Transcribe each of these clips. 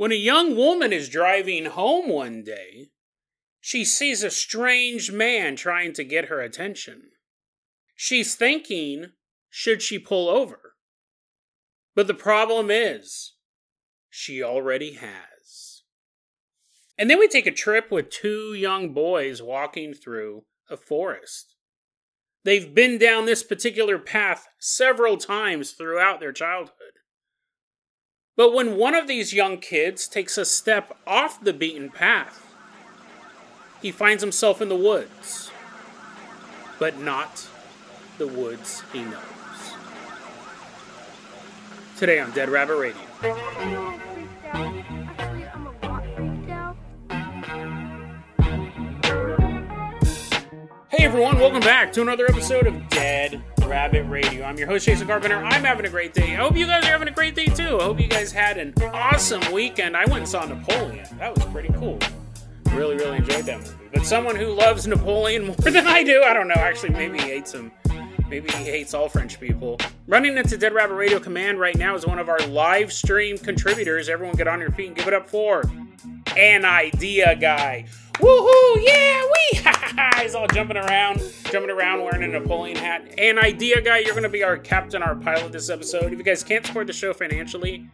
When a young woman is driving home one day, she sees a strange man trying to get her attention. She's thinking, should she pull over? But the problem is, she already has. And then we take a trip with two young boys walking through a forest. They've been down this particular path several times throughout their childhood. But when one of these young kids takes a step off the beaten path, he finds himself in the woods, but not the woods he knows. Today on Dead Rabbit Radio. Hey everyone, welcome back to another episode of Dead Rabbit Radio. I'm your host, Jason Carpenter. I'm having a great day. I hope you guys are having a great day too. I hope you guys had an awesome weekend. I went and saw Napoleon. That was pretty cool. Really, really enjoyed that movie. But someone who loves Napoleon more than I do, I don't know, actually, maybe he hates him. Maybe he hates all French people. Running into Dead Rabbit Radio Command right now is one of our live stream contributors. Everyone get on your feet and give it up for an idea guy. Woohoo! Yeah, we! He's all jumping around, jumping around wearing a Napoleon hat. An idea guy, you're going to be our captain, our pilot this episode. If you guys can't support the show financially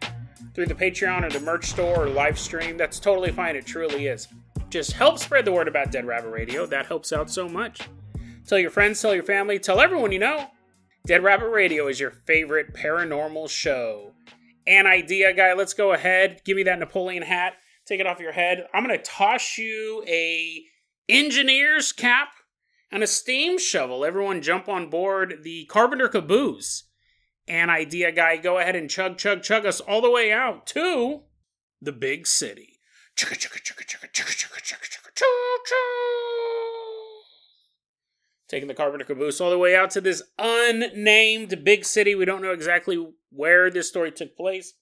through the Patreon or the merch store or live stream, that's totally fine. It truly is. Just help spread the word about Dead Rabbit Radio. That helps out so much. Tell your friends, tell your family, tell everyone you know. Dead Rabbit Radio is your favorite paranormal show. An idea guy, let's go ahead. Give me that Napoleon hat take it off your head. I'm gonna toss you a engineer's cap and a steam shovel. Everyone jump on board the Carpenter Caboose. And idea guy, go ahead and chug, chug, chug us all the way out to the big city. Taking the Carpenter Caboose all the way out to this unnamed big city. We don't know exactly where this story took place,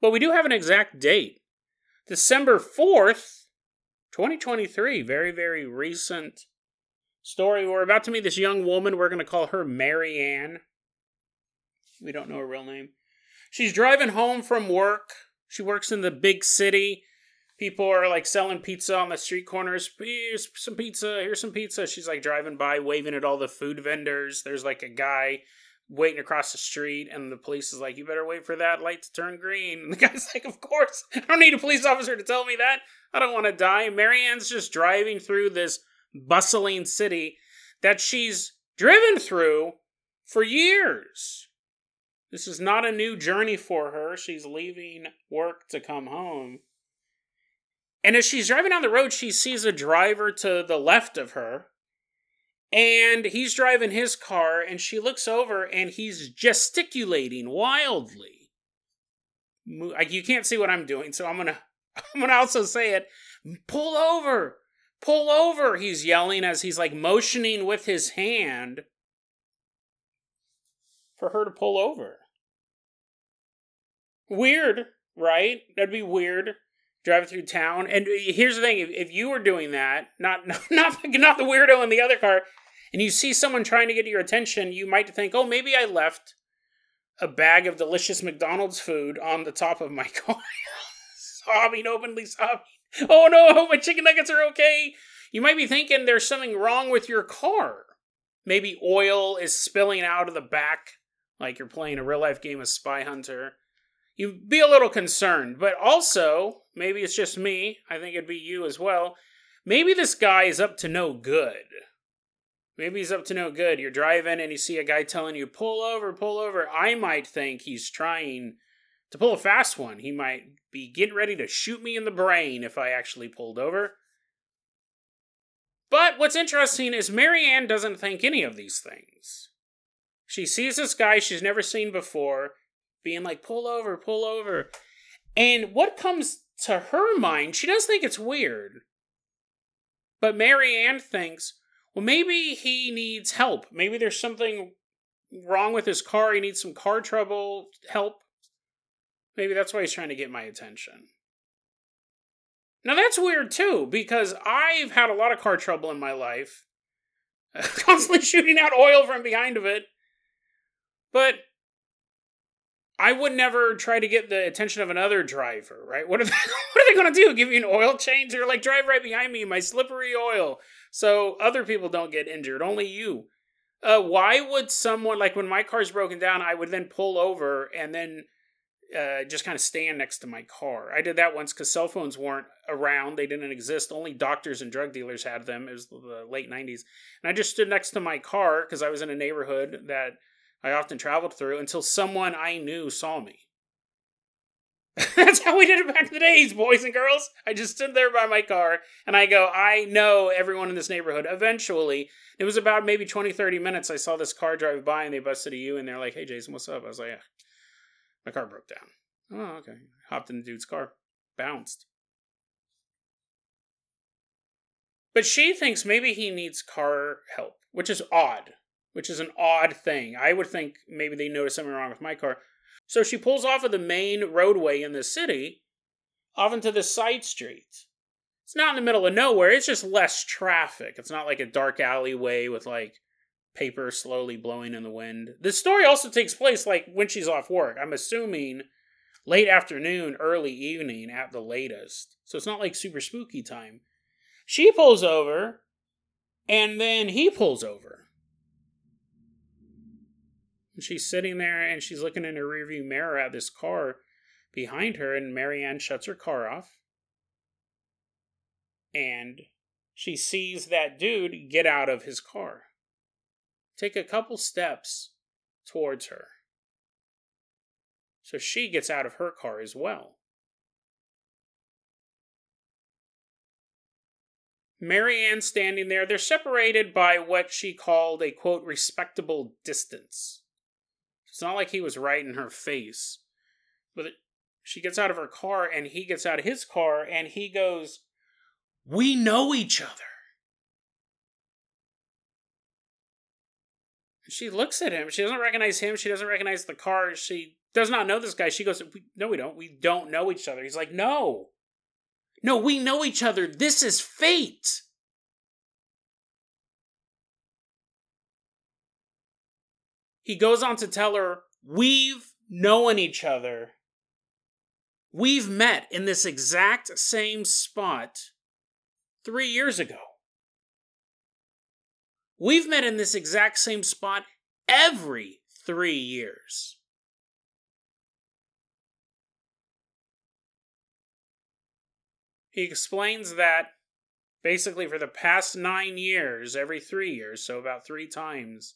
but we do have an exact date. December 4th, 2023. Very, very recent story. We're about to meet this young woman. We're going to call her Mary Ann. We don't know her real name. She's driving home from work. She works in the big city. People are like selling pizza on the street corners. Here's some pizza. Here's some pizza. She's like driving by, waving at all the food vendors. There's like a guy waiting across the street, and the police is like, "You better wait for that light to turn green." And the guy's like, "Of course, I don't need a police officer to tell me that. I don't want to die." Marianne's just driving through this bustling city that she's driven through for years. This is not a new journey for her. She's leaving work to come home. And as she's driving down the road, she sees a driver to the left of her. And he's driving his car, and she looks over and he's gesticulating wildly. Like you can't see what I'm doing, so I'm gonna I'm gonna also say it. Pull over! Pull over! He's yelling as he's like motioning with his hand for her to pull over. Weird, right? That'd be weird driving through town. And here's the thing: if, if you were doing that, not not not the weirdo in the other car, and you see someone trying to get your attention, you might think, "Oh, maybe I left a bag of delicious McDonald's food on the top of my car." sobbing, openly sobbing. Oh no, my chicken nuggets are okay. You might be thinking there's something wrong with your car. Maybe oil is spilling out of the back, like you're playing a real life game of Spy Hunter you'd be a little concerned. But also, maybe it's just me. I think it'd be you as well. Maybe this guy is up to no good. Maybe he's up to no good. You're driving and you see a guy telling you, pull over, pull over. I might think he's trying to pull a fast one. He might be getting ready to shoot me in the brain if I actually pulled over. But what's interesting is Marianne doesn't think any of these things. She sees this guy she's never seen before being like, pull over, pull over. And what comes to her mind, she does think it's weird. But Marianne thinks, well, maybe he needs help. Maybe there's something wrong with his car. He needs some car trouble help. Maybe that's why he's trying to get my attention. Now that's weird too, because I've had a lot of car trouble in my life. Constantly shooting out oil from behind of it. But I would never try to get the attention of another driver, right? What are they, what are they going to do? Give you an oil change or like drive right behind me, my slippery oil, so other people don't get injured, only you. Uh, why would someone like when my car's broken down, I would then pull over and then uh, just kind of stand next to my car. I did that once because cell phones weren't around; they didn't exist. Only doctors and drug dealers had them. It was the late '90s, and I just stood next to my car because I was in a neighborhood that I often traveled through until someone I knew saw me. That's how we did it back in the days, boys and girls. I just stood there by my car and I go, I know everyone in this neighborhood. Eventually, it was about maybe 20, 30 minutes. I saw this car drive by and they busted a U and they're like, hey, Jason, what's up? I was like, yeah, my car broke down. Oh, okay. Hopped in the dude's car, bounced. But she thinks maybe he needs car help, which is odd which is an odd thing. I would think maybe they noticed something wrong with my car. So she pulls off of the main roadway in the city off into the side street. It's not in the middle of nowhere, it's just less traffic. It's not like a dark alleyway with like paper slowly blowing in the wind. The story also takes place like when she's off work. I'm assuming late afternoon, early evening at the latest. So it's not like super spooky time. She pulls over and then he pulls over. And she's sitting there and she's looking in her rearview mirror at this car behind her, and Marianne shuts her car off. And she sees that dude get out of his car, take a couple steps towards her. So she gets out of her car as well. Marianne standing there, they're separated by what she called a quote respectable distance. It's not like he was right in her face. But she gets out of her car and he gets out of his car and he goes, We know each other. She looks at him. She doesn't recognize him. She doesn't recognize the car. She does not know this guy. She goes, No, we don't. We don't know each other. He's like, No. No, we know each other. This is fate. He goes on to tell her, We've known each other. We've met in this exact same spot three years ago. We've met in this exact same spot every three years. He explains that basically for the past nine years, every three years, so about three times,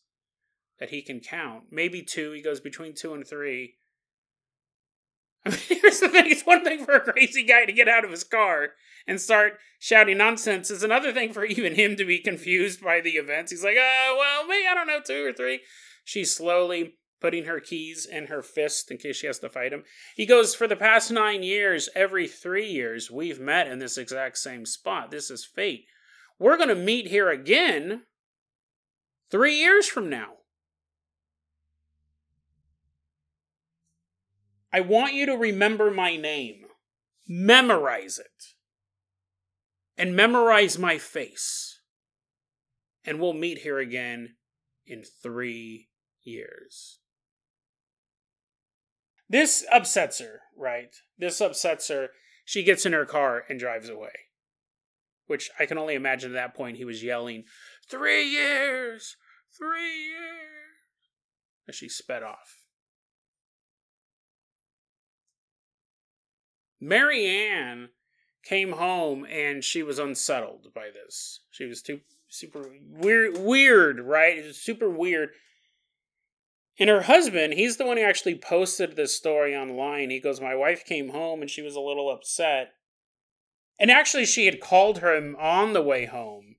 that he can count. Maybe two. He goes between two and three. I mean, here's the thing: it's one thing for a crazy guy to get out of his car and start shouting nonsense. It's another thing for even him to be confused by the events. He's like, "Oh, well, maybe I don't know, two or three. She's slowly putting her keys in her fist in case she has to fight him. He goes, For the past nine years, every three years, we've met in this exact same spot. This is fate. We're going to meet here again three years from now. I want you to remember my name. Memorize it. And memorize my face. And we'll meet here again in three years. This upsets her, right? This upsets her. She gets in her car and drives away. Which I can only imagine at that point he was yelling, Three years! Three years! As she sped off. Marianne came home and she was unsettled by this. She was too super weird weird, right? It was super weird. And her husband, he's the one who actually posted this story online. He goes, My wife came home and she was a little upset. And actually, she had called him on the way home,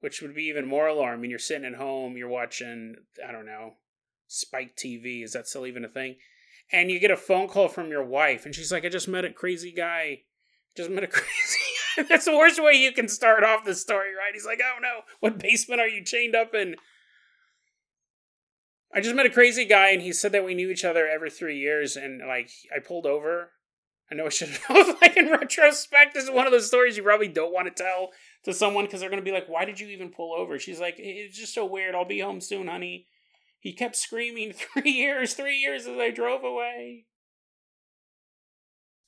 which would be even more alarming. You're sitting at home, you're watching, I don't know, Spike TV. Is that still even a thing? And you get a phone call from your wife, and she's like, I just met a crazy guy. Just met a crazy guy. That's the worst way you can start off the story, right? He's like, oh no, what basement are you chained up in? I just met a crazy guy, and he said that we knew each other every three years, and like, I pulled over. I know I should have, like, in retrospect, this is one of those stories you probably don't want to tell to someone because they're going to be like, why did you even pull over? She's like, it's just so weird. I'll be home soon, honey He kept screaming, Three years, three years as I drove away.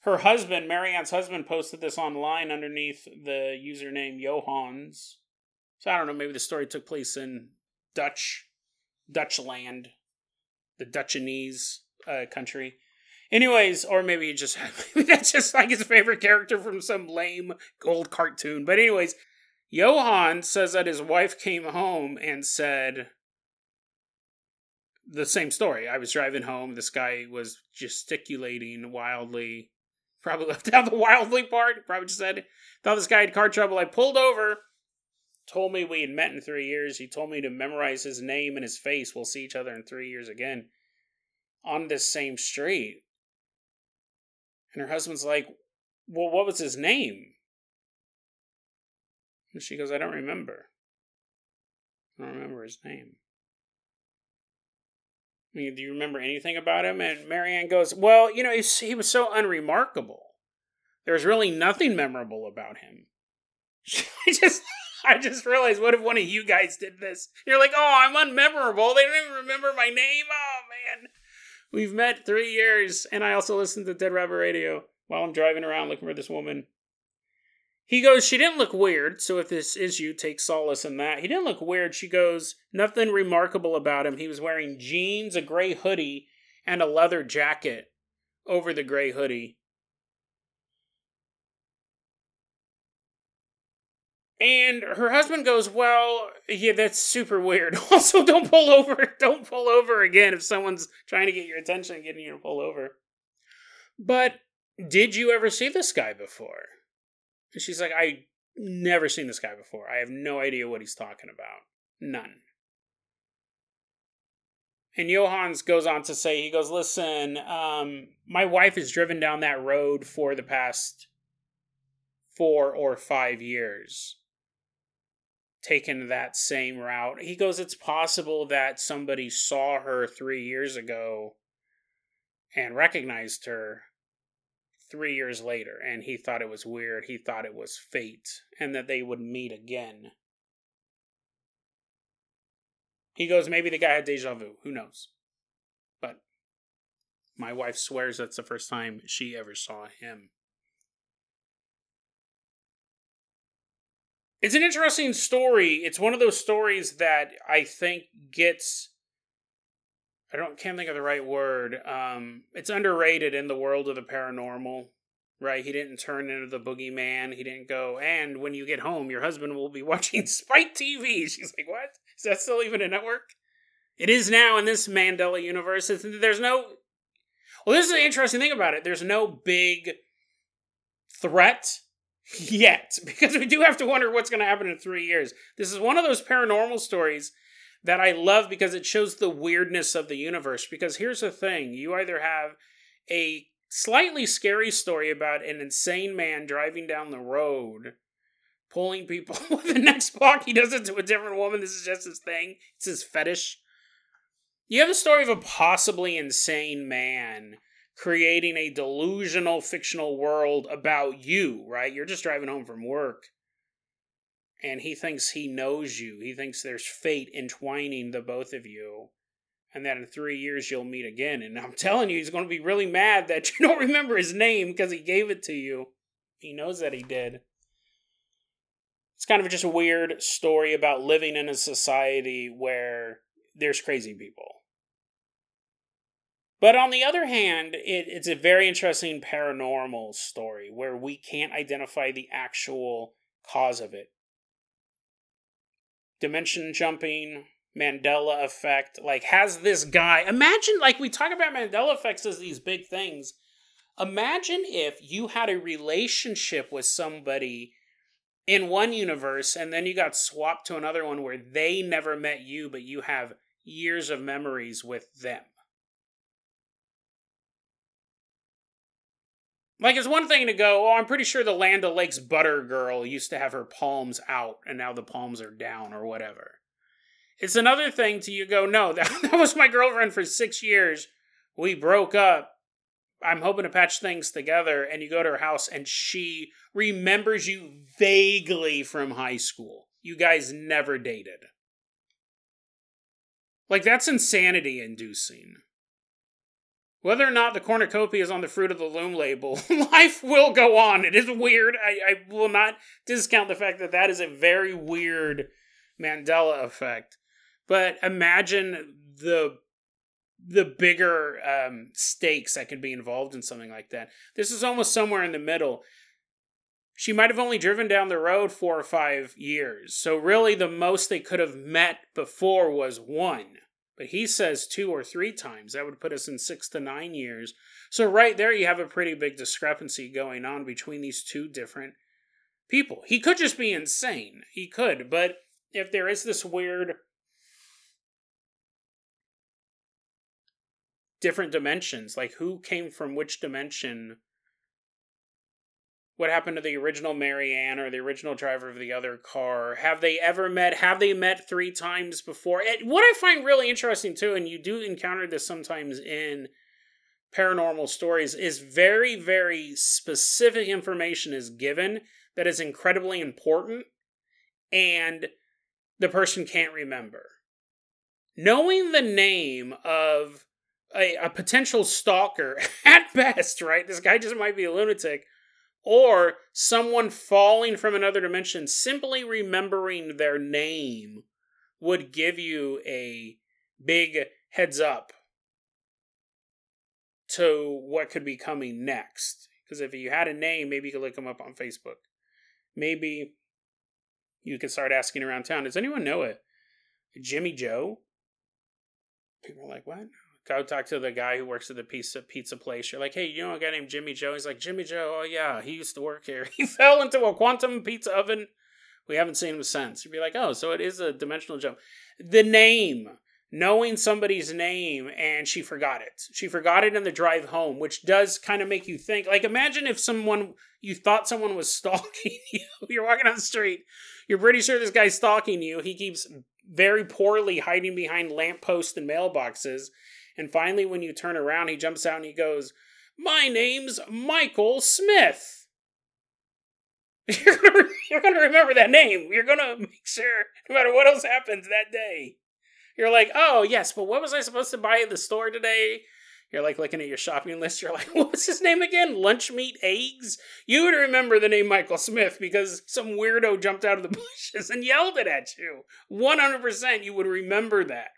Her husband, Marianne's husband, posted this online underneath the username Johans. So I don't know, maybe the story took place in Dutch, Dutch land, the Dutchanese uh, country. Anyways, or maybe just that's just like his favorite character from some lame old cartoon. But anyways, Johan says that his wife came home and said the same story. I was driving home. This guy was gesticulating wildly. Probably left out the wildly part. Probably just said, thought this guy had car trouble. I pulled over. Told me we had met in three years. He told me to memorize his name and his face. We'll see each other in three years again on this same street. And her husband's like, Well, what was his name? And she goes, I don't remember. I don't remember his name. I mean, do you remember anything about him? And Marianne goes, Well, you know, he was so unremarkable. There's really nothing memorable about him. I just. I just realized, what if one of you guys did this? You're like, oh, I'm unmemorable. They don't even remember my name. Oh, man. We've met three years, and I also listen to Dead Rabbit Radio while I'm driving around looking for this woman. He goes, She didn't look weird, so if this is you, take solace in that. He didn't look weird. She goes, Nothing remarkable about him. He was wearing jeans, a gray hoodie, and a leather jacket over the gray hoodie. And her husband goes, Well, yeah, that's super weird. Also, don't pull over. Don't pull over again if someone's trying to get your attention and getting you to pull over. But did you ever see this guy before? And she's like, I never seen this guy before. I have no idea what he's talking about. None. And Johans goes on to say, he goes, listen, um, my wife has driven down that road for the past four or five years, taken that same route. He goes, it's possible that somebody saw her three years ago and recognized her three years later, and he thought it was weird. He thought it was fate, and that they would meet again. He goes, maybe the guy had deja vu. Who knows? But my wife swears that's the first time she ever saw him. It's an interesting story. It's one of those stories that I think gets I don't can't think of the right word. Um, it's underrated in the world of the paranormal, right? He didn't turn into the boogeyman. He didn't go. And when you get home, your husband will be watching Spike TV. She's like, "What? Is that still even a network?" It is now in this Mandela universe. It's, there's no. Well, this is the interesting thing about it. There's no big threat yet because we do have to wonder what's going to happen in three years. This is one of those paranormal stories that I love because it shows the weirdness of the universe. Because here's the thing you either have a slightly scary story about an insane man driving down the road, pulling people with the next block he does it to a different woman. This is just his thing, it's his fetish. You have a story of a possibly insane man creating a delusional fictional world about you, right? You're just driving home from work and he thinks he knows you. He thinks there's fate entwining the both of you, and that in three years you'll meet again. And I'm telling you, he's going to be really mad that you don't remember his name because he gave it to you. He knows that he did. It's kind of just a weird story about living in a society where there's crazy people. But on the other hand, it, it's a very interesting paranormal story where we can't identify the actual cause of it dimension jumping, Mandela effect. Like, has this guy imagine like we talk about Mandela effects as these big things. Imagine if you had a relationship with somebody in one universe and then you got swapped to another one where they never met you, but you have years of memories with them. Like, it's one thing to go, oh, I'm pretty sure the Land O'Lakes butter girl used to have her palms out and now the palms are down or whatever. It's another thing to you go, no, that, that was my girlfriend for six years. We broke up. I'm hoping to patch things together. And you go to her house and she remembers you vaguely from high school. You guys never dated. Like, that's insanity inducing. Whether or not the cornucopia is on the Fruit of the Loom label, life will go on. It is weird. I, I will not discount the fact that that is a very weird Mandela effect. But imagine the the bigger um, stakes that could be involved in something like that. This is almost somewhere in the middle. She might have only driven down the road four or five years. So, really, the most they could have met before was one. But he says two or three times. That would put us in six to nine years. So, right there, you have a pretty big discrepancy going on between these two different people. He could just be insane. He could. But if there is this weird different dimensions. Like who came from which dimension? What happened to the original Marianne or the original driver of the other car? Have they ever met? Have they met three times before? What I find really interesting too, and you do encounter this sometimes in paranormal stories, is very, very specific information is given that is incredibly important, and the person can't remember. Knowing the name of a, a potential stalker at best, right? This guy just might be a lunatic. Or someone falling from another dimension, simply remembering their name would give you a big heads up to what could be coming next. Because if you had a name, maybe you could look them up on Facebook. Maybe you could start asking around town, does anyone know it? Jimmy Joe? People are like, what? Go talk to the guy who works at the pizza pizza place. You're like, hey, you know a guy named Jimmy Joe? He's like, Jimmy Joe, oh yeah, he used to work here. He fell into a quantum pizza oven. We haven't seen him since. You'd be like, oh, so it is a dimensional jump. The name, knowing somebody's name, and she forgot it. She forgot it in the drive home, which does kind of make you think. Like, imagine if someone you thought someone was stalking you. You're walking on the street. You're pretty sure this guy's stalking you. He keeps very poorly hiding behind lampposts and mailboxes and finally, when you turn around, he jumps out and he goes, My name's Michael Smith. You're gonna, you're gonna remember that name. You're gonna make sure, no matter what else happens that day, you're like, oh yes, but what was I supposed to buy at the store today? You're like looking at your shopping list. You're like, what's his name again? Lunch meat eggs. You would remember the name Michael Smith because some weirdo jumped out of the bushes and yelled it at you. 100% you would remember that.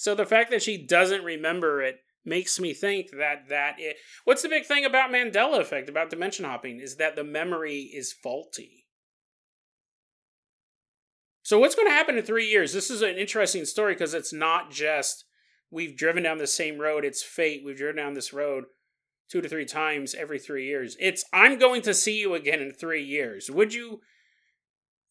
So the fact that she doesn't remember it makes me think that that it, what's the big thing about Mandela effect about dimension hopping is that the memory is faulty. So what's going to happen in 3 years? This is an interesting story because it's not just we've driven down the same road, it's fate. We've driven down this road two to three times every 3 years. It's I'm going to see you again in 3 years. Would you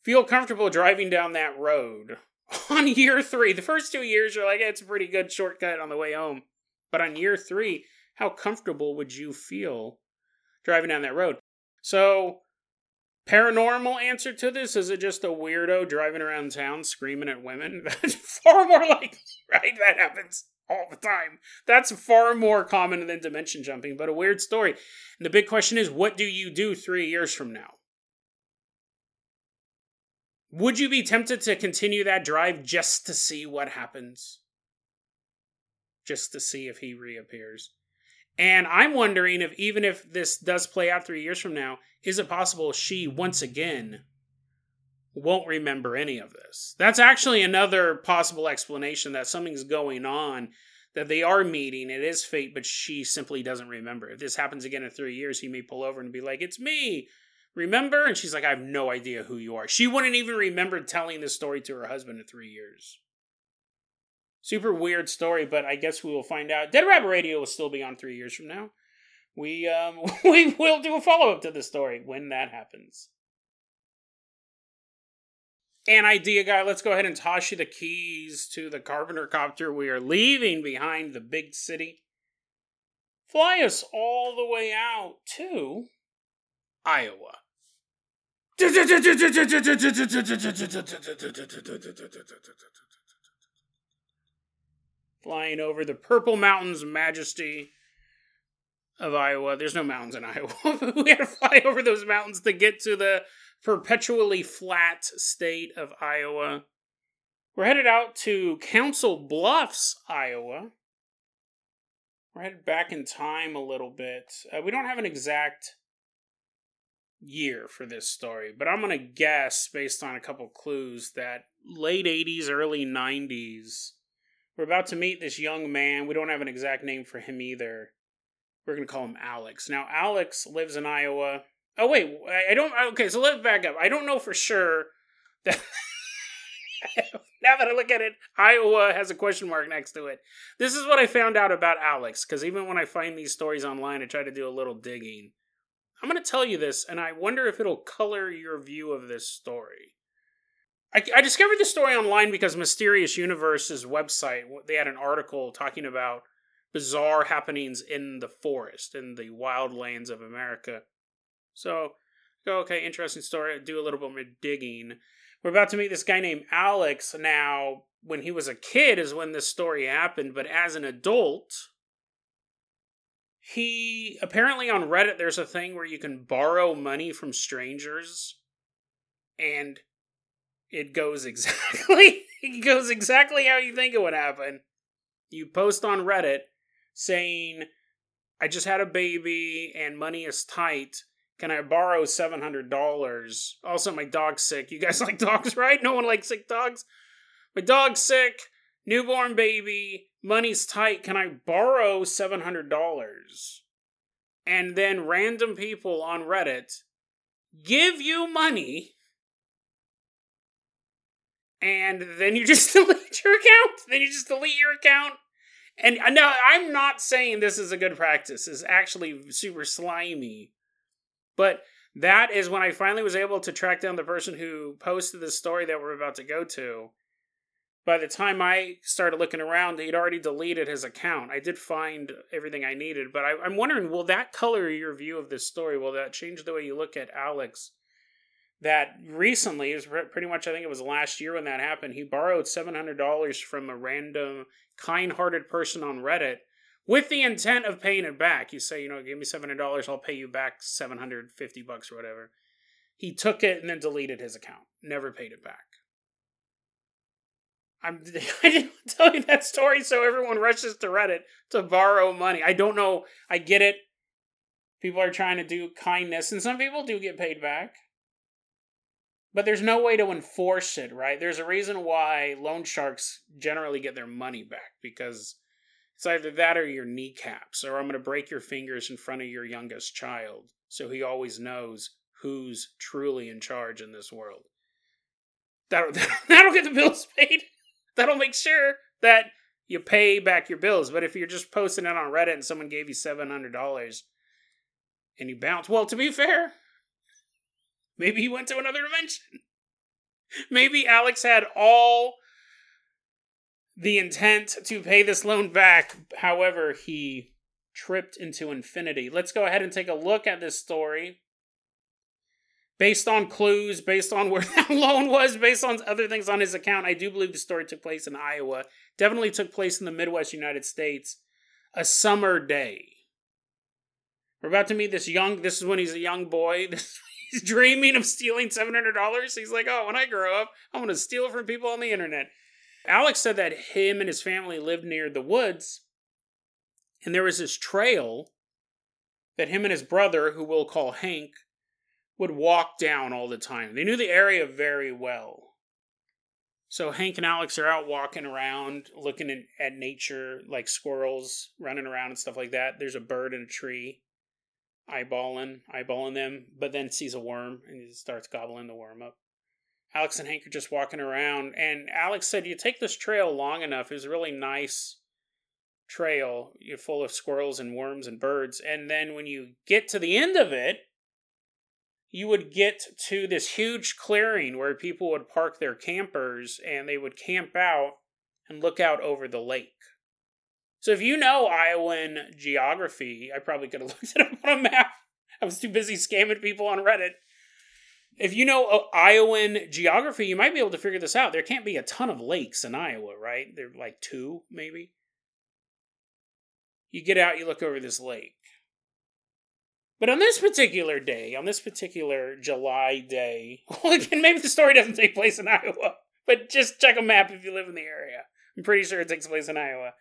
feel comfortable driving down that road on year three, the first two years you're like, it's a pretty good shortcut on the way home. But on year three, how comfortable would you feel driving down that road? So, paranormal answer to this is it just a weirdo driving around town screaming at women? That's far more likely, right? That happens all the time. That's far more common than dimension jumping, but a weird story. And the big question is, what do you do three years from now? Would you be tempted to continue that drive just to see what happens? Just to see if he reappears. And I'm wondering if even if this does play out three years from now, is it possible she once again won't remember any of this? That's actually another possible explanation that something's going on, that they are meeting, it is fate, but she simply doesn't remember. If this happens again in three years, he may pull over and be like, It's me remember? And she's like, I have no idea who you are. She wouldn't even remember telling this story to her husband in three years. Super weird story, but I guess we will find out. Dead Rabbit Radio will still be on three years from now. We um we will do a follow up to the story when that happens. An idea guy, let's go ahead and toss you the keys to the Carpenter copter. We are leaving behind the big city. Fly us all the way out to Iowa. Flying over the purple mountains, majesty of Iowa. There's no mountains in Iowa. we had to fly over those mountains to get to the perpetually flat state of Iowa. We're headed out to Council Bluffs, Iowa. We're headed back in time a little bit. Uh, we don't have an exact year for this story, but I'm going to guess based on a couple clues that late 80s, early 90s. We're about to meet this young man. We don't have an exact name for him either. We're going to call him Alex. Now, Alex lives in Iowa. Oh, wait. I don't. Okay, so let's back up. I don't know for sure that. now that I look at it, Iowa has a question mark next to it. This is what I found out about Alex, because even when I find these stories online, I try to do a little digging. I'm going to tell you this, and I wonder if it'll color your view of this story. I, I discovered this story online because Mysterious Universe's website, they had an article talking about bizarre happenings in the forest, in the wildlands of America. So, okay, interesting story. Do a little bit more digging. We're about to meet this guy named Alex. Now, when he was a kid is when this story happened, but as an adult, he apparently on Reddit there's a thing where you can borrow money from strangers and it goes exactly it goes exactly how you think it would happen. You post on Reddit saying I just had a baby and money is tight can I borrow seven hundred dollars? Also, my dog's sick. You guys like dogs, right? No one likes sick dogs. My dog's sick. Newborn baby. Money's tight. Can I borrow seven hundred dollars? And then random people on Reddit give you money, and then you just delete your account. Then you just delete your account. And uh, now I'm not saying this is a good practice. It's actually super slimy but that is when I finally was able to track down the person who posted the story that we're about to go to. By the time I started looking around, he'd already deleted his account. I did find everything I needed, but I, am wondering will that color your view of this story? Will that change the way you look at Alex? That recently, is pretty much, I think it was last year when that happened, he borrowed $700 from a random, kind hearted person on Reddit with the intent of paying it back. You say, you know, give me seven hundred dollars, I'll pay you back seven hundred fifty bucks or whatever. He took it and then deleted his account. Never paid it back. I'm, I didn't tell you that story so everyone rushes to Reddit to borrow money. I don't know. I get it. People are trying to do kindness, and some people do get paid back. But there's no way to enforce it, right? There's a reason why loan sharks generally get their money back because it's either that or your kneecaps, or I'm going to break your fingers in front of your youngest child so he always knows who's truly in charge in this world. That'll, that'll get the bills paid. That'll make sure that you pay back your bills. But if you're just posting it on Reddit and someone gave you $700 and you bounce, well, to be fair, maybe he went to another dimension. Maybe Alex had all the intent to pay this loan back. However, he tripped into infinity. Let's go ahead and take a look at this story. Based on clues, based on where that loan was, based on other things on his account, I do believe the story took place in Iowa. Definitely took place in the Midwest United States. A summer day. We're about to meet this young, this is when he's a young boy. This, he's dreaming of stealing $700. He's like, oh, when I grow up, I'm going to steal from people on the internet. Alex said that him and his family lived near the woods, and there was this trail that him and his brother, who we'll call Hank, would walk down all the time. They knew the area very well. So Hank and Alex are out walking around, looking at, at nature, like squirrels running around and stuff like that. There's a bird in a tree, eyeballing, eyeballing them, but then sees a worm and he starts gobbling the worm up. Alex and Hank are just walking around, and Alex said, "You take this trail long enough. It was a really nice trail, you're full of squirrels and worms and birds. And then when you get to the end of it, you would get to this huge clearing where people would park their campers and they would camp out and look out over the lake. So if you know Iowan geography, I probably could have looked it up on a map. I was too busy scamming people on Reddit if you know uh, Iowan geography, you might be able to figure this out. There can't be a ton of lakes in Iowa, right? They're like two, maybe. You get out, you look over this lake. But on this particular day, on this particular July day, well, again, maybe the story doesn't take place in Iowa, but just check a map if you live in the area. I'm pretty sure it takes place in Iowa.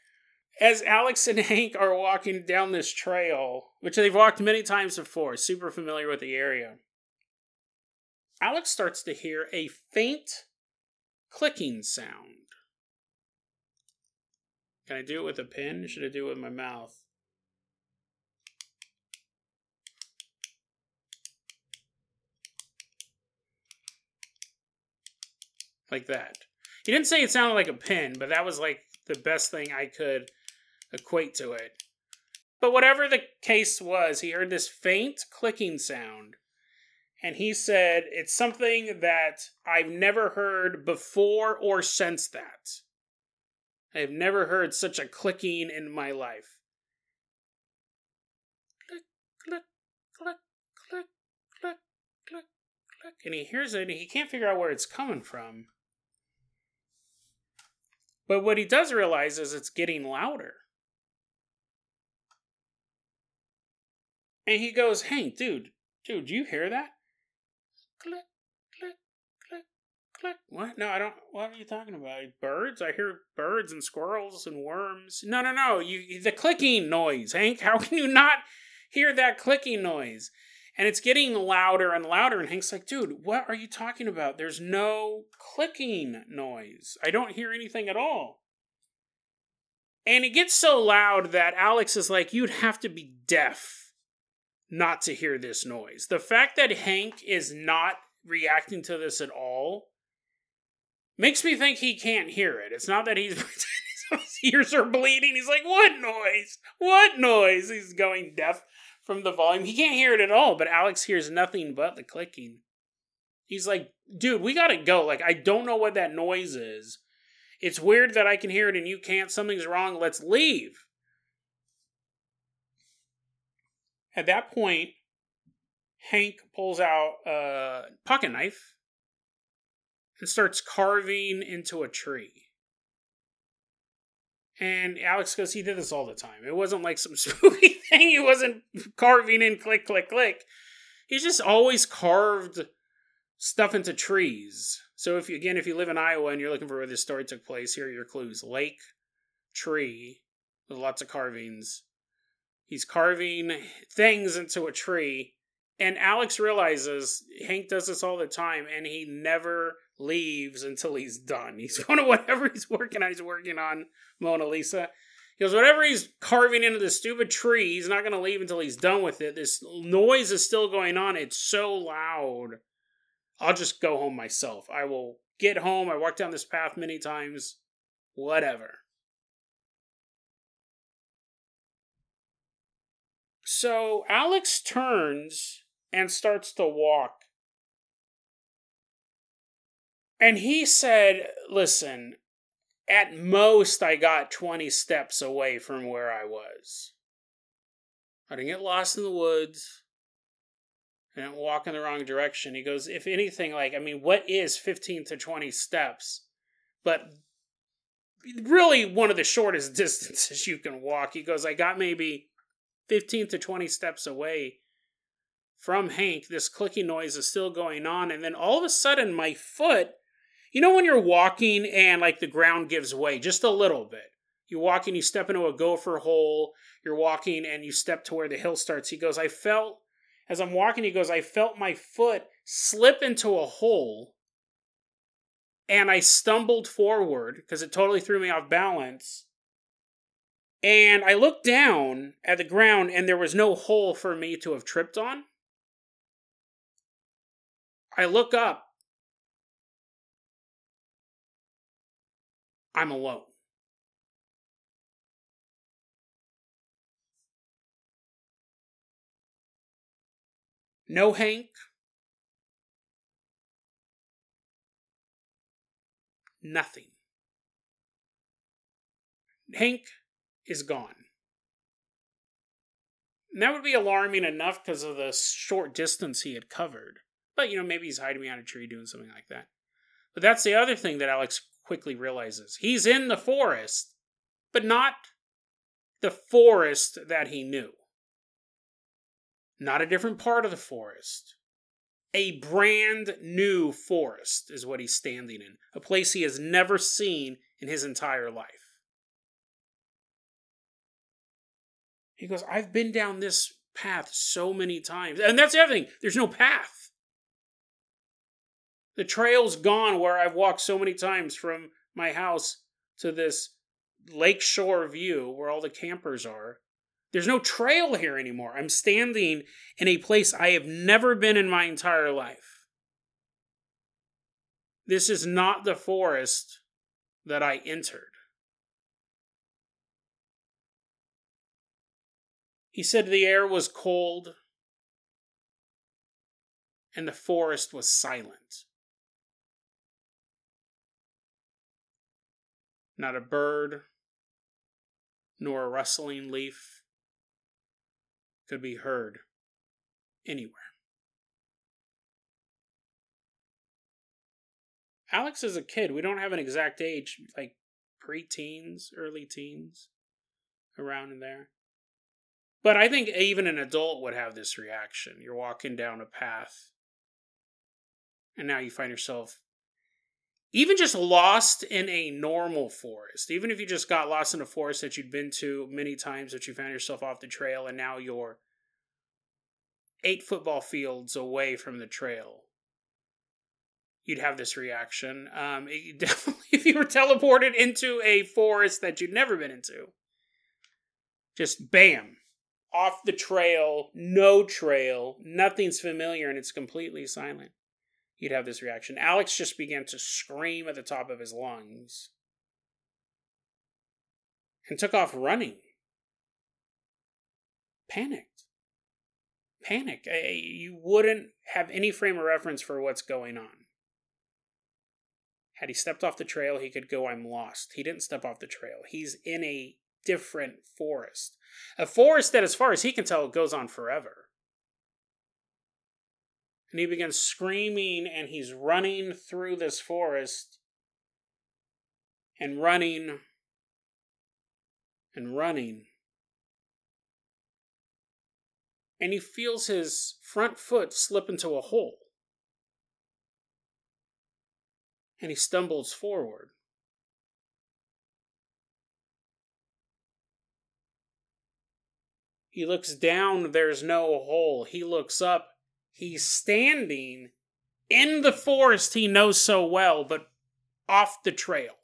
As Alex and Hank are walking down this trail, which they've walked many times before, super familiar with the area, Alex starts to hear a faint clicking sound. Can I do it with a pen? Should I do it with my mouth? Like that. He didn't say it sounded like a pin, but that was like the best thing I could equate to it. But whatever the case was, he heard this faint clicking sound. And he said, It's something that I've never heard before or since that. I have never heard such a clicking in my life. Click, click, click, click, click, click, click. And he hears it and he can't figure out where it's coming from. But what he does realize is it's getting louder. And he goes, Hank, dude, dude, you hear that? Click, click, click, click. What? No, I don't. What are you talking about? Birds? I hear birds and squirrels and worms. No, no, no. You the clicking noise, Hank. How can you not hear that clicking noise? And it's getting louder and louder. And Hank's like, dude, what are you talking about? There's no clicking noise. I don't hear anything at all. And it gets so loud that Alex is like, you'd have to be deaf not to hear this noise. The fact that Hank is not reacting to this at all makes me think he can't hear it. It's not that he's his ears are bleeding. He's like, "What noise? What noise?" He's going deaf from the volume. He can't hear it at all, but Alex hears nothing but the clicking. He's like, "Dude, we got to go. Like I don't know what that noise is. It's weird that I can hear it and you can't. Something's wrong. Let's leave." At that point, Hank pulls out a pocket knife and starts carving into a tree. And Alex goes, he did this all the time. It wasn't like some spooky thing. He wasn't carving in click, click, click. He's just always carved stuff into trees. So if you again, if you live in Iowa and you're looking for where this story took place, here are your clues: lake, tree, with lots of carvings, He's carving things into a tree. And Alex realizes Hank does this all the time and he never leaves until he's done. He's going to whatever he's working on. He's working on Mona Lisa. He goes, whatever he's carving into the stupid tree, he's not going to leave until he's done with it. This noise is still going on. It's so loud. I'll just go home myself. I will get home. I walked down this path many times. Whatever. So Alex turns and starts to walk. And he said, Listen, at most I got 20 steps away from where I was. I didn't get lost in the woods. I didn't walk in the wrong direction. He goes, If anything, like, I mean, what is 15 to 20 steps? But really one of the shortest distances you can walk. He goes, I got maybe 15 to 20 steps away from Hank, this clicking noise is still going on. And then all of a sudden, my foot, you know, when you're walking and like the ground gives way just a little bit. You're walking, you step into a gopher hole, you're walking and you step to where the hill starts. He goes, I felt, as I'm walking, he goes, I felt my foot slip into a hole and I stumbled forward because it totally threw me off balance. And I looked down at the ground and there was no hole for me to have tripped on. I look up. I'm alone. No Hank. Nothing. Hank is gone. And that would be alarming enough because of the short distance he had covered. But, you know, maybe he's hiding behind a tree doing something like that. But that's the other thing that Alex quickly realizes. He's in the forest, but not the forest that he knew. Not a different part of the forest. A brand new forest is what he's standing in, a place he has never seen in his entire life. He goes, I've been down this path so many times. And that's everything. There's no path. The trail's gone where I've walked so many times from my house to this lakeshore view where all the campers are. There's no trail here anymore. I'm standing in a place I have never been in my entire life. This is not the forest that I entered. He said the air was cold and the forest was silent. Not a bird, nor a rustling leaf could be heard anywhere. Alex is a kid. We don't have an exact age, like pre-teens, early teens, around in there. But I think even an adult would have this reaction. You're walking down a path, and now you find yourself even just lost in a normal forest. Even if you just got lost in a forest that you'd been to many times, that you found yourself off the trail, and now you're eight football fields away from the trail you'd have this reaction. Um, definitely, if you were teleported into a forest that you'd never been into, just bam, off the trail, no trail, nothing's familiar, and it's completely silent. You'd have this reaction. Alex just began to scream at the top of his lungs and took off running. Panicked. Panic. You wouldn't have any frame of reference for what's going on. Had he stepped off the trail, he could go, I'm lost. He didn't step off the trail. He's in a different forest. A forest that, as far as he can tell, goes on forever. And he begins screaming and he's running through this forest and running and running. And he feels his front foot slip into a hole. And he stumbles forward. He looks down, there's no hole. He looks up, he's standing in the forest he knows so well, but off the trail.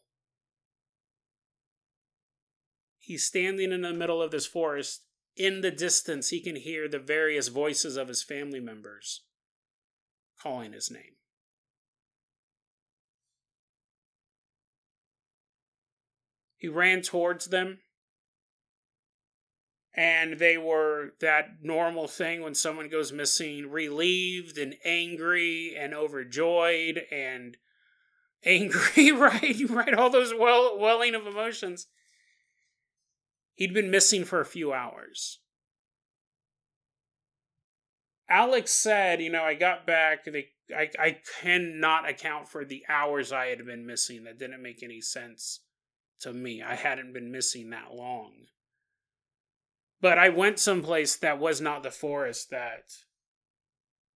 He's standing in the middle of this forest. In the distance, he can hear the various voices of his family members calling his name. He ran towards them and they were that normal thing when someone goes missing relieved and angry and overjoyed and angry right? Right all those well welling of emotions. He'd been missing for a few hours. Alex said you know i got back they I, I cannot account for the hours i had been missing. That didn't make any sense to me. I hadn't been missing that long but I went someplace that was not the forest that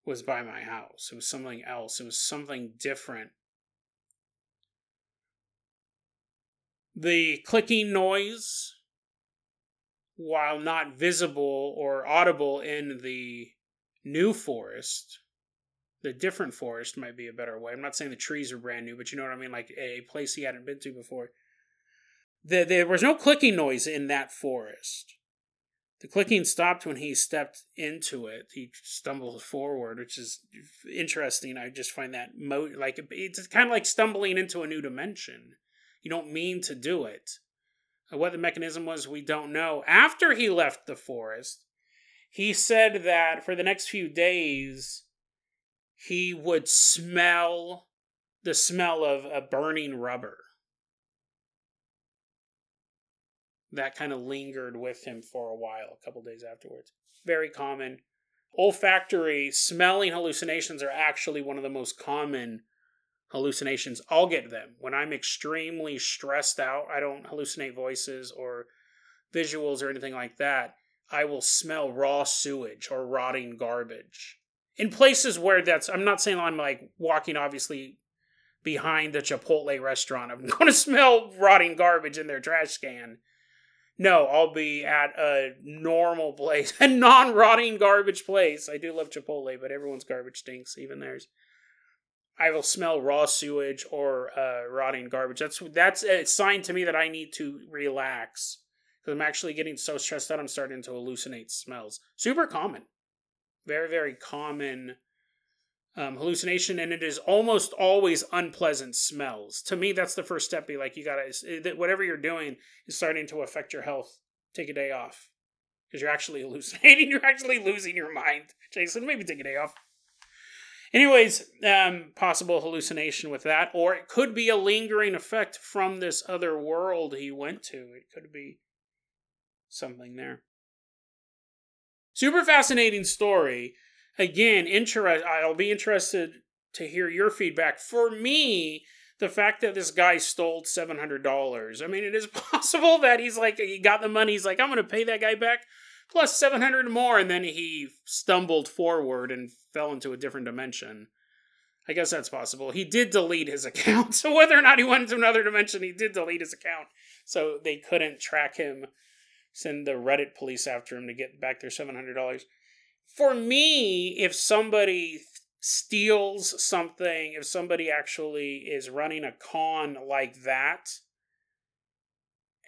was by my house. It was something else. It was something different. The clicking noise, while not visible or audible in the new forest, the different forest might be a better way. I'm not saying the trees are brand new, but you know what I mean? Like a place he hadn't been to before. The, there was no clicking noise in that forest. The clicking stopped when he stepped into it. He stumbled forward, which is interesting. I just find that mo- like it's kind of like stumbling into a new dimension. You don't mean to do it. Uh, what the mechanism was, we don't know. After he left the forest, he said that for the next few days, he would smell the smell of a burning rubber. That kind of lingered with him for a while, a couple days afterwards. Very common. Olfactory smelling hallucinations are actually one of the most common hallucinations. I'll get them. When I'm extremely stressed out, I don't hallucinate voices or visuals or anything like that. I will smell raw sewage or rotting garbage. in places where that's I'm not saying I'm like walking obviously behind the Chipotle restaurant. I'm going to smell rotting garbage in their trash can. No, I'll be at a normal place, a non-rotting garbage place. I do love Chipotle, but everyone's garbage stinks, even theirs. I will smell raw sewage or uh, rotting garbage. That's that's a sign to me that I need to relax because I'm actually getting so stressed out. I'm starting to hallucinate smells. Super common, very very common um, hallucination, and it is almost always unpleasant smells. To me, that's the first step. Be like, you gotta whatever you're doing is starting to affect your health. Take a day off because you're actually hallucinating. You're actually losing your mind, Jason. Maybe take a day off. Anyways, um, possible hallucination with that, or it could be a lingering effect from this other world he went to. It could be something there. Super fascinating story again, interest. I'll be interested to hear your feedback. For me, the fact that this guy stole seven hundred dollars. I mean, it is possible that he's like he got the money. He's like, I'm going to pay that guy back plus seven hundred more, and then he stumbled forward and fell into a different dimension. I guess that's possible. He did delete his account, so whether or not he went into another dimension, he did delete his account, so they couldn't track him. Send the Reddit police after him to get back their seven hundred dollars for me, if somebody steals something, if somebody actually is running a con like that,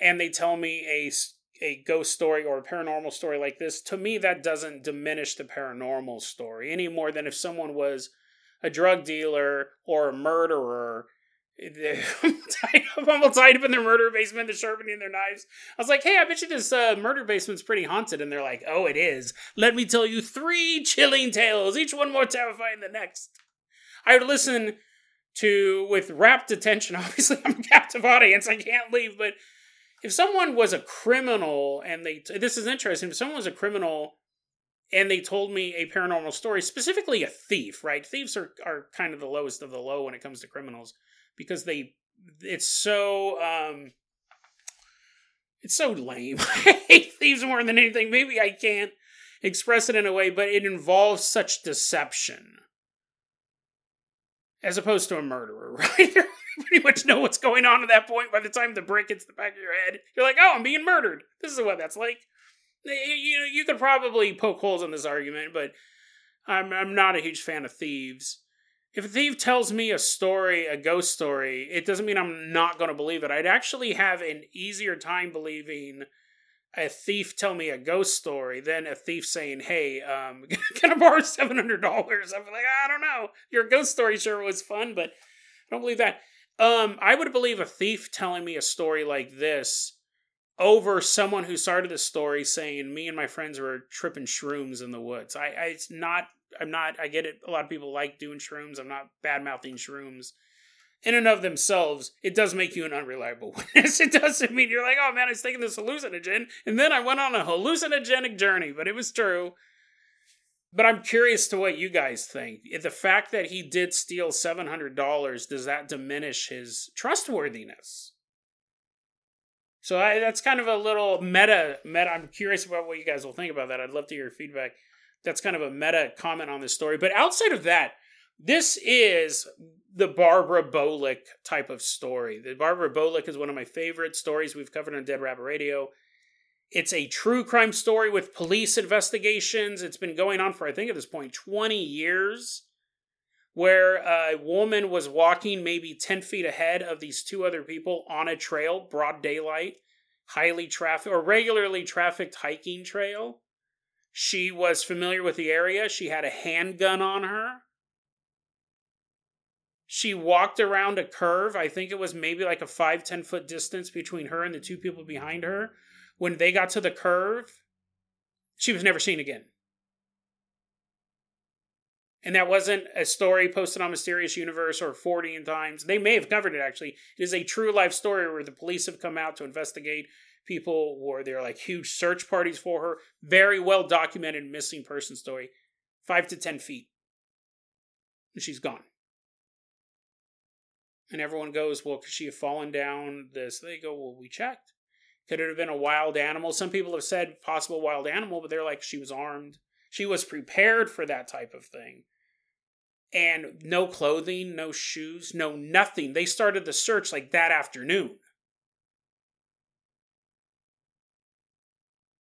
and they tell me a a ghost story or a paranormal story like this, to me that doesn't diminish the paranormal story any more than if someone was a drug dealer or a murderer I'm all tied up in their murder basement. They're sharpening their knives. I was like, "Hey, I bet you this uh, murder basement's pretty haunted." And they're like, "Oh, it is. Let me tell you three chilling tales, each one more terrifying than the next." I would listen to with rapt attention. Obviously, I'm a captive audience. I can't leave. But if someone was a criminal and they, this is interesting. If someone was a criminal and they told me a paranormal story, specifically a thief, right? Thieves are are kind of the lowest of the low when it comes to criminals because they it's so um it's so lame. I hate thieves more than anything. Maybe I can't express it in a way, but it involves such deception. As opposed to a murderer, right? you pretty much know what's going on at that point by the time the brick hits the back of your head. You're like, oh, I'm being murdered. This is what that's like. You, you could probably poke holes in this argument, but I'm, I'm not a huge fan of thieves if a thief tells me a story, a ghost story, it doesn't mean I'm not going to believe it. I'd actually have an easier time believing a thief tell me a ghost story than a thief saying, "Hey, um, can I borrow seven hundred dollars?" I'm like, I don't know. Your ghost story sure was fun, but I don't believe that. Um, I would believe a thief telling me a story like this over someone who started the story saying, "Me and my friends were tripping shrooms in the woods." I, I it's not I'm not. I get it. A lot of people like doing shrooms. I'm not bad mouthing shrooms. In and of themselves, it does make you an unreliable witness. It doesn't mean you're like, oh man, I was taking this hallucinogen, and then I went on a hallucinogenic journey, but it was true. But I'm curious to what you guys think. The fact that he did steal seven hundred dollars does that diminish his trustworthiness? So I, that's kind of a little meta. Meta. I'm curious about what you guys will think about that. I'd love to hear your feedback that's kind of a meta comment on this story. But outside of that, this is the Barbara Bolick type of story. The Barbara Bolick is one of my favorite stories we've covered on Dead Rabbit Radio. It's a true crime story with police investigations. It's been going on for, I think, at this point, 20 years, where a woman was walking maybe 10 feet ahead of these two other people on a trail, broad daylight, highly trafficked or regularly trafficked hiking trail. She was familiar with the area. She had a handgun on her. She walked around a curve. I think it was maybe like a five ten foot distance between her and the two people behind her. When they got to the curve, she was never seen again. And that wasn't a story posted on Mysterious Universe or Fortean Times. They may have covered it actually. It is a true life story where the police have come out to investigate people were there like huge search parties for her. Very well documented missing person story. Five to ten feet. And she's gone. And everyone goes well could she have fallen down this? They go well we checked. Could it have been a wild animal? Some people have said possible wild animal but they're like she was armed. She was prepared for that type of thing. And no clothing, no shoes, no nothing. They started the search like that afternoon.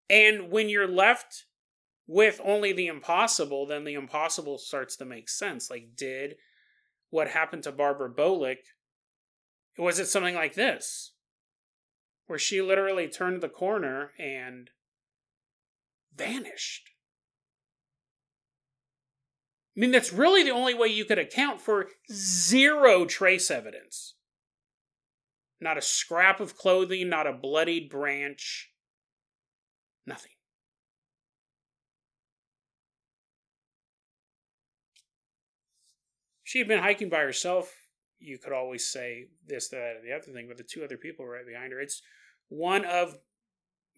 And when you're left with only the impossible, then the impossible starts to make sense. Like, did what happened to Barbara Bolick, was it something like this? Where she literally turned the corner and vanished. I mean, that's really the only way you could account for zero trace evidence. Not a scrap of clothing, not a bloodied branch, nothing. She had been hiking by herself. You could always say this, that, or the other thing, but the two other people right behind her. It's one of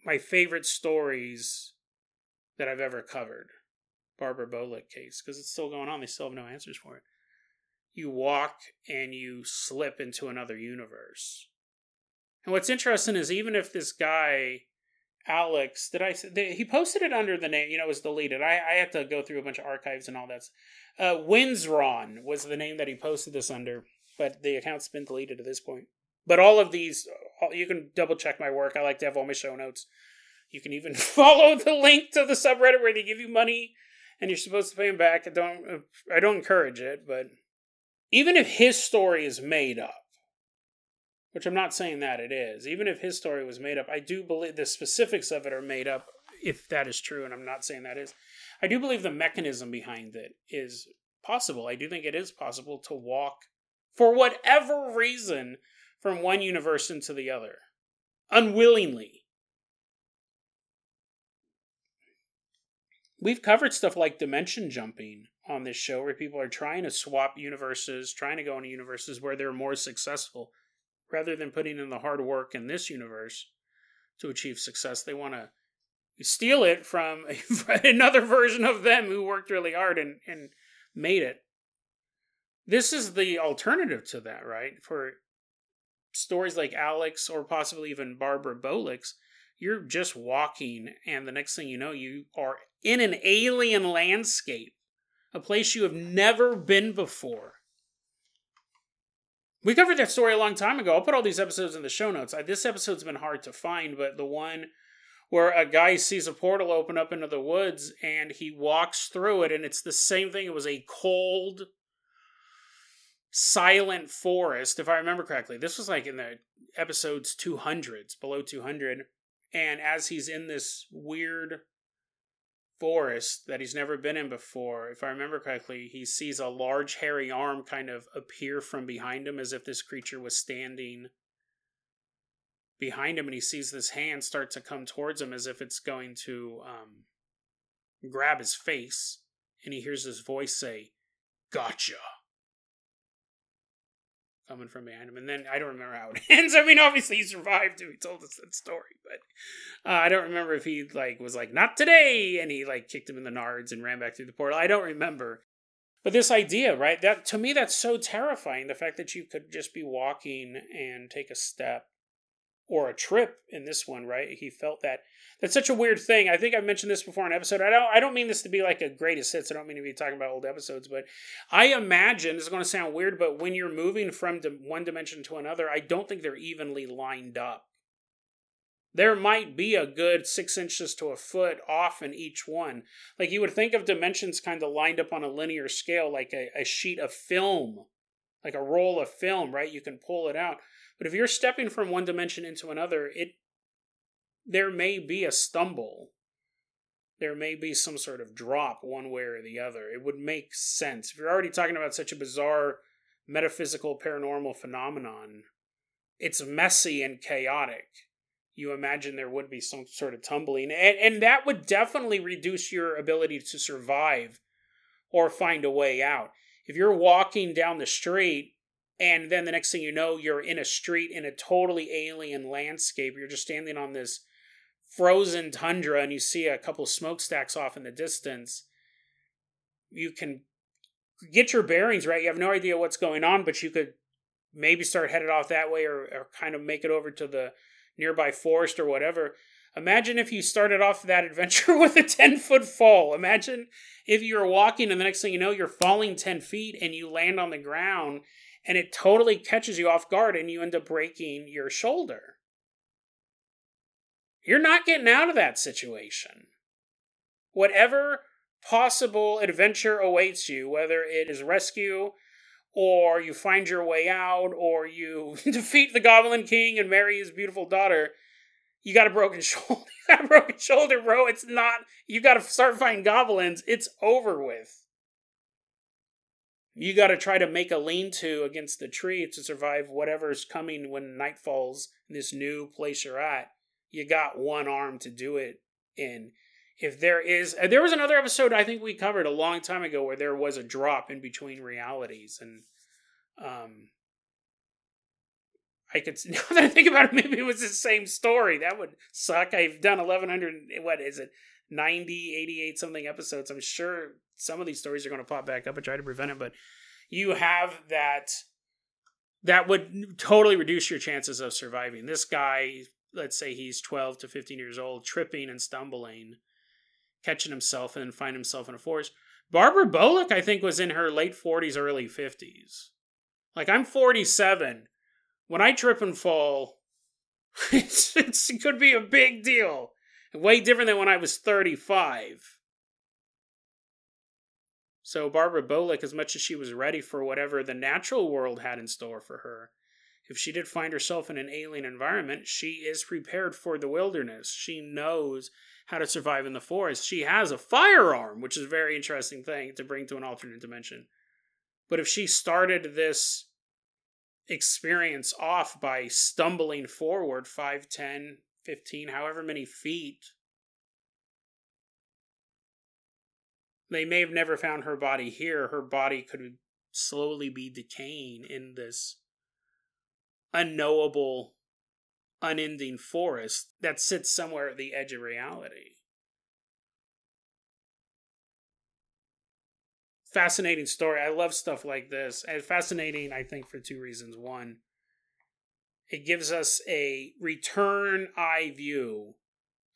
my favorite stories that I've ever covered. Barbara Bolick case, because it's still going on. They still have no answers for it. You walk and you slip into another universe. And what's interesting is even if this guy Alex, did I? He posted it under the name. You know, it was deleted. I I had to go through a bunch of archives and all that. Uh, Winsron was the name that he posted this under, but the account's been deleted at this point. But all of these, you can double check my work. I like to have all my show notes. You can even follow the link to the subreddit where they give you money, and you're supposed to pay them back. I don't. I don't encourage it, but even if his story is made up, which I'm not saying that it is. Even if his story was made up, I do believe the specifics of it are made up, if that is true, and I'm not saying that is. I do believe the mechanism behind it is possible. I do think it is possible to walk, for whatever reason, from one universe into the other, unwillingly. We've covered stuff like dimension jumping on this show where people are trying to swap universes, trying to go into universes where they're more successful rather than putting in the hard work in this universe to achieve success, they want to steal it from another version of them who worked really hard and, and made it. This is the alternative to that, right? For stories like Alex or possibly even Barbara Bolick's, you're just walking, and the next thing you know, you are in an alien landscape, a place you have never been before. We covered that story a long time ago. I'll put all these episodes in the show notes. I, this episode's been hard to find, but the one where a guy sees a portal open up into the woods and he walks through it, and it's the same thing. It was a cold, silent forest, if I remember correctly. This was like in the episodes 200s, below 200. And as he's in this weird forest that he's never been in before. If I remember correctly, he sees a large hairy arm kind of appear from behind him as if this creature was standing behind him, and he sees this hand start to come towards him as if it's going to um, grab his face. And he hears this voice say, Gotcha coming from behind him. And then I don't remember how it ends. I mean, obviously he survived and He told us that story, but uh, I don't remember if he like was like not today, and he like kicked him in the nards and ran back through the portal. I don't remember. But this idea, right? That to me, that's so terrifying. The fact that you could just be walking and take a step or a trip in this one, right? He felt that that's such a weird thing. I think I've mentioned this before in an episode. I don't I don't mean this to be like a greatest hits. I don't mean to be talking about old episodes, but I imagine this is going to sound weird, but when you're moving from one dimension to another, I don't think they're evenly lined up. There might be a good six inches to a foot off in each one. Like you would think of dimensions kind of lined up on a linear scale, like a, a sheet of film, like a roll of film, right? You can pull it out. But if you're stepping from one dimension into another, it there may be a stumble. There may be some sort of drop one way or the other. It would make sense. If you're already talking about such a bizarre metaphysical paranormal phenomenon, it's messy and chaotic. You imagine there would be some sort of tumbling, and, and that would definitely reduce your ability to survive or find a way out. If you're walking down the street and then the next thing you know you're in a street in a totally alien landscape. You're just standing on this frozen tundra and you see a couple smokestacks off in the distance. You can get your bearings right? You have no idea what's going on but you could maybe start headed off that way or, or kind of make it over to the nearby forest or whatever. Imagine if you started off that adventure with a 10 foot fall. Imagine if you're walking and the next thing you know, you're falling 10 feet and you land on the ground and it totally catches you off guard and you end up breaking your shoulder. You're not getting out of that situation. Whatever possible adventure awaits you, whether it is rescue or you find your way out, or you defeat the Goblin King and marry his beautiful daughter, you got a broken shoulder. You got a broken shoulder, bro. It's not. You got to start fighting goblins. It's over with. You got to try to make a lean-to against the tree to survive whatever's coming when night falls in this new place you're at. You got one arm to do it in. If there is, uh, there was another episode I think we covered a long time ago where there was a drop in between realities, and um, I could now that I think about it, maybe it was the same story. That would suck. I've done eleven hundred. What is it? 90, 88 something episodes. I'm sure some of these stories are going to pop back up and try to prevent it, but you have that. That would totally reduce your chances of surviving. This guy, let's say he's 12 to 15 years old, tripping and stumbling, catching himself, and find himself in a forest. Barbara Bolick, I think, was in her late 40s, early 50s. Like, I'm 47 when I trip and fall, it's, it's, it could be a big deal. Way different than when I was 35. So, Barbara Bolick, as much as she was ready for whatever the natural world had in store for her, if she did find herself in an alien environment, she is prepared for the wilderness. She knows how to survive in the forest. She has a firearm, which is a very interesting thing to bring to an alternate dimension. But if she started this experience off by stumbling forward 5, 10, 15, however many feet. They may have never found her body here. Her body could slowly be decaying in this unknowable, unending forest that sits somewhere at the edge of reality. fascinating story. I love stuff like this. And fascinating, I think, for two reasons. One, it gives us a return eye view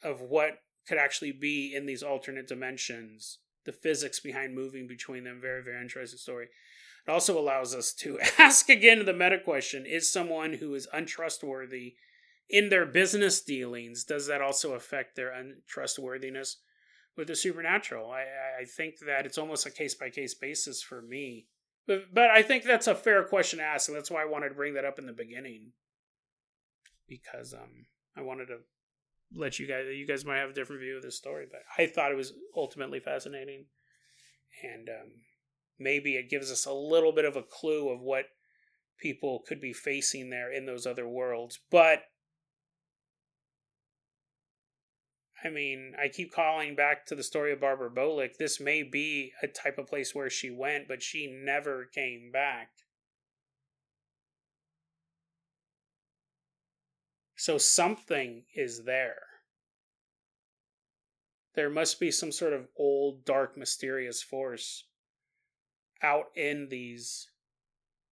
of what could actually be in these alternate dimensions, the physics behind moving between them. Very, very interesting story. It also allows us to ask again the meta question is someone who is untrustworthy in their business dealings, does that also affect their untrustworthiness? with the supernatural. I, I think that it's almost a case by case basis for me. But, but I think that's a fair question to ask, and that's why I wanted to bring that up in the beginning. Because um, I wanted to let you guys, you guys might have a different view of this story, but I thought it was ultimately fascinating. And um, maybe it gives us a little bit of a clue of what people could be facing there in those other worlds. But I mean, I keep calling back to the story of Barbara Bolick. This may be a type of place where she went, but she never came back. So something is there. There must be some sort of old, dark, mysterious force out in these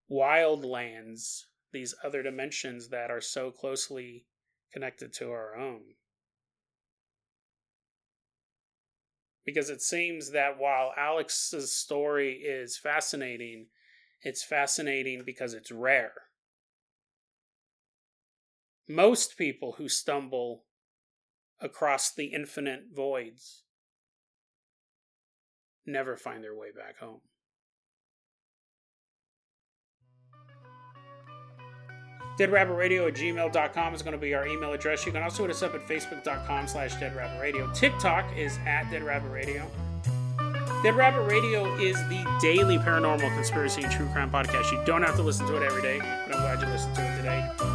wild lands, these other dimensions that are so closely connected to our own. because it seems that while Alex's story is fascinating, it's fascinating because it's rare. Most people who stumble across the infinite voids never find their way back home. deadrabbitradio at gmail.com is going to be our email address. You can also hit us up at facebook.com slash deadrabbitradio. TikTok is at deadrabbitradio. Dead Rabbit Radio is the daily paranormal conspiracy and true crime podcast. You don't have to listen to it every day, but I'm glad you listened to it today.